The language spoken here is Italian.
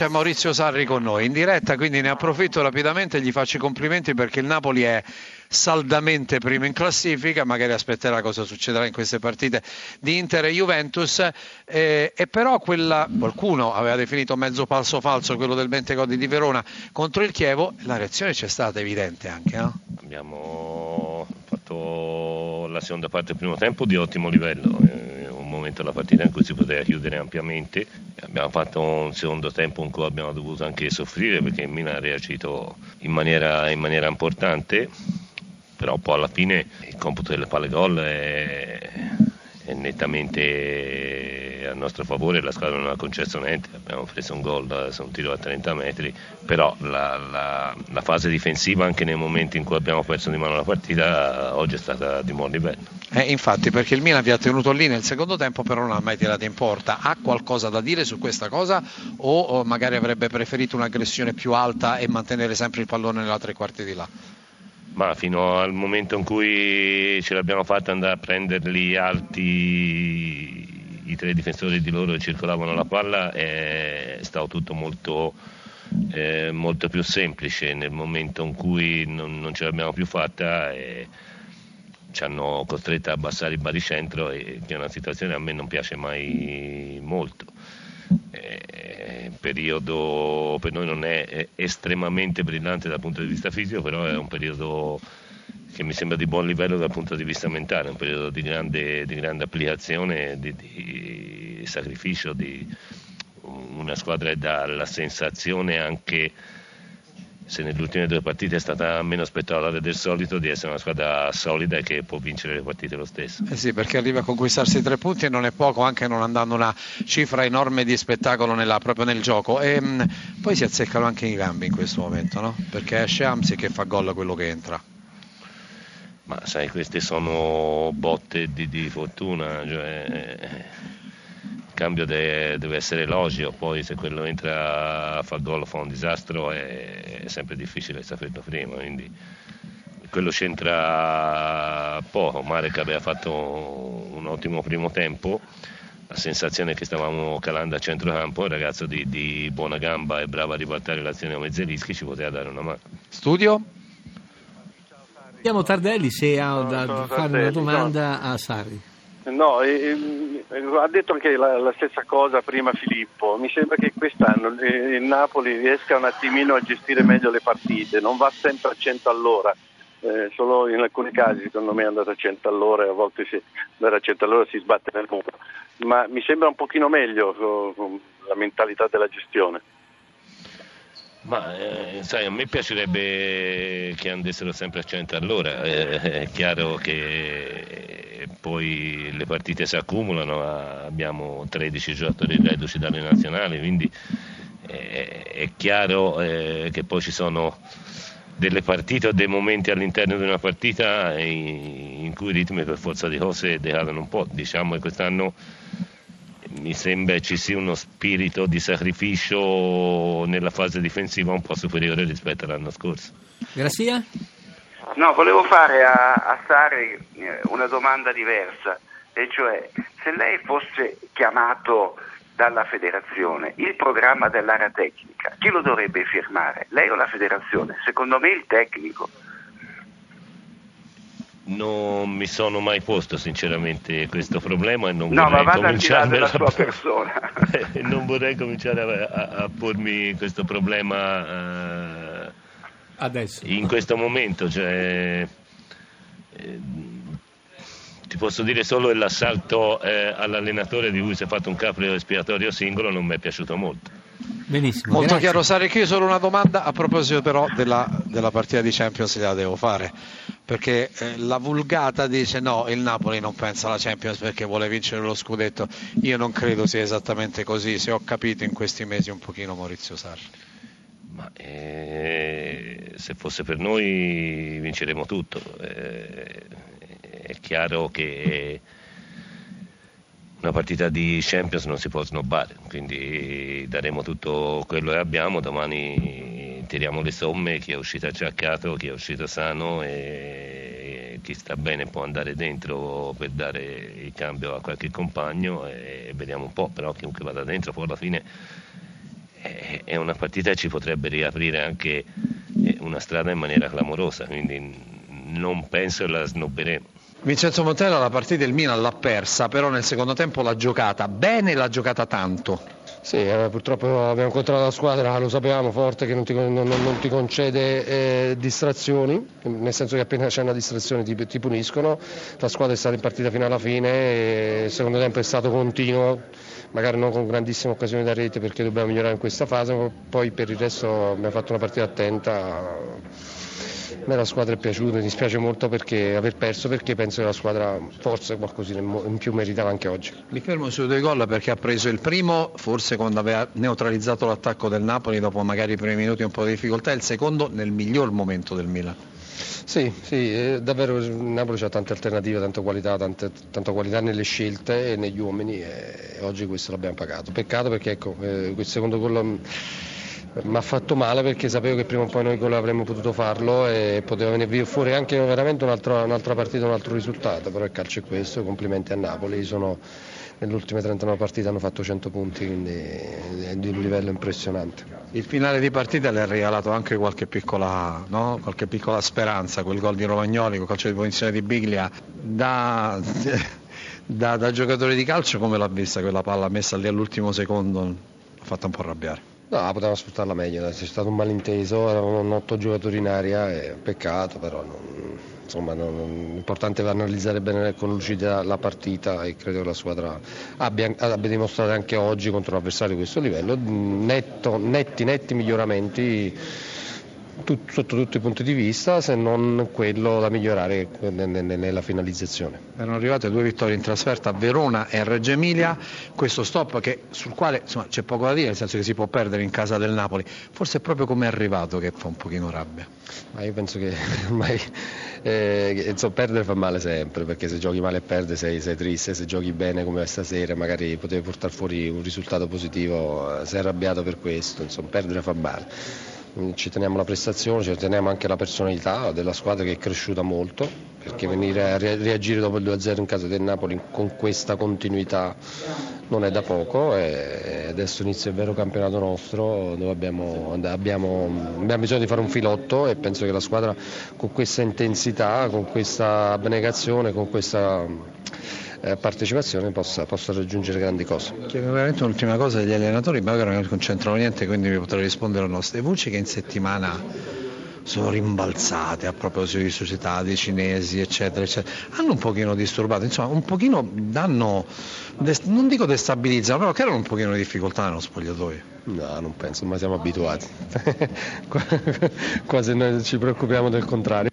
C'è Maurizio Sarri con noi in diretta, quindi ne approfitto rapidamente e gli faccio i complimenti perché il Napoli è saldamente primo in classifica, magari aspetterà cosa succederà in queste partite di Inter e Juventus eh, e però quella, qualcuno aveva definito mezzo falso falso quello del Bentegodi di Verona contro il Chievo, la reazione c'è stata evidente anche, no? Abbiamo fatto la seconda parte del primo tempo di ottimo livello. Eh momento della partita in cui si poteva chiudere ampiamente. Abbiamo fatto un secondo tempo in cui abbiamo dovuto anche soffrire perché il Milan ha reagito in maniera, in maniera importante, però poi alla fine il computo delle palle gol è, è nettamente a nostro favore, la squadra non ha concesso niente, abbiamo preso un gol su un tiro a 30 metri, però la, la, la, fase difensiva anche nei momenti in cui abbiamo perso di mano la partita oggi è stata di buon livello. Eh, infatti perché il Milan vi ha tenuto lì nel secondo tempo però non ha mai tirato in porta, ha qualcosa da dire su questa cosa o, o magari avrebbe preferito un'aggressione più alta e mantenere sempre il pallone nella tre quarti di là? Ma fino al momento in cui ce l'abbiamo fatta andare a prenderli alti i tre difensori di loro circolavano la palla è stato tutto molto, eh, molto più semplice nel momento in cui non, non ce l'abbiamo più fatta e ci hanno costretto a abbassare il baricentro e che è una situazione a me non piace mai molto. Eh, il periodo per noi non è estremamente brillante dal punto di vista fisico, però è un periodo che mi sembra di buon livello dal punto di vista mentale, un periodo di grande, di grande applicazione, di, di sacrificio, di una squadra che dà la sensazione anche se nelle ultime due partite è stata meno spettacolare del solito di essere una squadra solida e che può vincere le partite lo stesso. Eh sì, perché arriva a conquistarsi tre punti e non è poco, anche non andando una cifra enorme di spettacolo nella, proprio nel gioco. E mh, poi si azzeccano anche i gambi in questo momento, no? Perché esce Amsi che fa gol quello che entra. Ma sai, queste sono botte di, di fortuna, cioè, il cambio deve, deve, essere elogio, poi se quello entra a far gol o fa un disastro è, è sempre difficile saperlo prima, quindi quello c'entra poco. Marek aveva fatto un ottimo primo tempo, la sensazione che stavamo calando a centrocampo, un ragazzo di, di buona gamba e bravo a ribaltare l'azione a Mezzerischi ci poteva dare una mano. Studio? Chiamo Tardelli se ha da fare Tardelli, una domanda no. a Sarri. No, eh, ha detto anche la, la, stessa cosa prima Filippo. Mi sembra che quest'anno il Napoli riesca un attimino a gestire meglio le partite, non va sempre a 100 all'ora. Eh, solo in alcuni casi secondo me è andato a 100 all'ora e a volte se andare a 100 all'ora si sbatte nel muro. Ma mi sembra un pochino meglio uh, la mentalità della gestione. Ma eh, sai, a me piacerebbe che andassero sempre a 100 all'ora, eh, è chiaro che poi le partite si accumulano, abbiamo 13 giocatori reduci dalle nazionali, quindi eh, è chiaro eh, che poi ci sono delle partite o dei momenti all'interno di una partita in, in cui i ritmi per forza di cose decadono un po', diciamo che quest'anno mi sembra ci sia uno spirito di sacrificio nella fase difensiva un po' superiore rispetto all'anno scorso. Grazie. No, volevo fare a, a Sari eh, una domanda diversa, e cioè se lei fosse chiamato dalla federazione il programma dell'area tecnica, chi lo dovrebbe firmare? Lei o la federazione? Secondo me il tecnico non mi sono mai posto sinceramente questo problema e non no, vorrei ma cominciare la sua persona. non vorrei cominciare a, a, a pormi questo problema uh, adesso in questo momento cioè, eh, ti posso dire solo che l'assalto eh, all'allenatore di cui si è fatto un capro espiatorio singolo non mi è piaciuto molto Benissimo. Molto grazie. chiaro Sari, io solo una domanda a proposito però della, della partita di Champions la devo fare, perché eh, la vulgata dice no, il Napoli non pensa alla Champions perché vuole vincere lo scudetto, io non credo sia esattamente così, se ho capito in questi mesi un pochino Maurizio Sarri. Ma eh, se fosse per noi vinceremo tutto, eh, è chiaro che una partita di Champions non si può snobbare, quindi daremo tutto quello che abbiamo, domani tiriamo le somme, chi è uscito acciaccato, chi è uscito sano e chi sta bene può andare dentro per dare il cambio a qualche compagno e vediamo un po', però chiunque vada dentro poi alla fine è una partita che ci potrebbe riaprire anche eh, una strada in maniera clamorosa, quindi non penso la snobberemo. Vincenzo Montella la partita del Milan l'ha persa, però nel secondo tempo l'ha giocata bene e l'ha giocata tanto. Sì, eh, purtroppo abbiamo incontrato la squadra, lo sapevamo forte, che non ti, non, non ti concede eh, distrazioni, nel senso che appena c'è una distrazione ti, ti, puniscono. La squadra è stata in partita fino alla fine, il secondo tempo è stato continuo, magari non con grandissime occasioni da rete perché dobbiamo migliorare in questa fase, poi per il resto abbiamo fatto una partita attenta me la squadra è piaciuta, mi dispiace molto perché aver perso perché penso che la squadra forse qualcosina in più meritava anche oggi. Mi fermo sui due gol perché ha preso il primo, forse quando aveva neutralizzato l'attacco del Napoli dopo magari i primi minuti un po' di difficoltà, e il secondo nel miglior momento del Milan. Sì, sì eh, davvero il Napoli ha tante alternative, tanta qualità, tante, tanta qualità nelle scelte e negli uomini e oggi questo l'abbiamo pagato. Peccato perché ecco, eh, quel secondo gol mi ha fatto male perché sapevo che prima o poi noi gol avremmo potuto farlo e poteva venire fuori anche veramente un'altra, un'altra partita, un altro risultato, però il calcio è questo, complimenti a Napoli, sono, nelle ultime 39 partite hanno fatto 100 punti, quindi è di un livello impressionante. Il finale di partita le ha regalato anche qualche piccola, no? qualche piccola speranza, quel gol di Romagnoli, quel calcio di posizione di Biglia, da, da, da giocatore di calcio come l'ha vista quella palla messa lì all'ultimo secondo? Ha fatto un po' arrabbiare. No, potevamo sfruttarla meglio, c'è stato un malinteso, eravamo otto giocatori in aria, è peccato, però non, insomma, non, l'importante è analizzare bene con lucidità la partita e credo che la squadra abbia, abbia dimostrato anche oggi contro un avversario di questo livello. Netto, netti, netti miglioramenti tut, sotto tutti i punti di vista, se non quello da migliorare nella finalizzazione. Erano arrivate due vittorie in trasferta a Verona e a Reggio Emilia, questo stop che, sul quale insomma, c'è poco da dire, nel senso che si può perdere in casa del Napoli, forse è proprio come è arrivato che fa un pochino rabbia. Ma io penso che ormai eh, insomma, perdere fa male sempre, perché se giochi male e perdi sei, sei, triste, se giochi bene come stasera magari potevi portare fuori un risultato positivo, eh, sei arrabbiato per questo, insomma, perdere fa male ci teniamo la prestazione, ci teniamo anche la personalità della squadra che è cresciuta molto, perché venire a reagire dopo il 2-0 in casa del Napoli con questa continuità non è da poco e adesso inizia il vero campionato nostro dove abbiamo, abbiamo, abbiamo bisogno di fare un filotto e penso che la squadra con questa intensità, con questa abnegazione, con questa partecipazione possa, possa, raggiungere grandi cose. Chiedo veramente un'ultima cosa agli allenatori, magari non concentrano niente, quindi mi potrei rispondere o no. Le voci che in settimana sono rimbalzate a proposito di società, dei cinesi, eccetera, eccetera, hanno un pochino disturbato, insomma, un pochino danno, non dico destabilizzano, però creano un pochino di difficoltà nello spogliatoio. No, non penso, ma siamo abituati. Quasi noi ci preoccupiamo del contrario.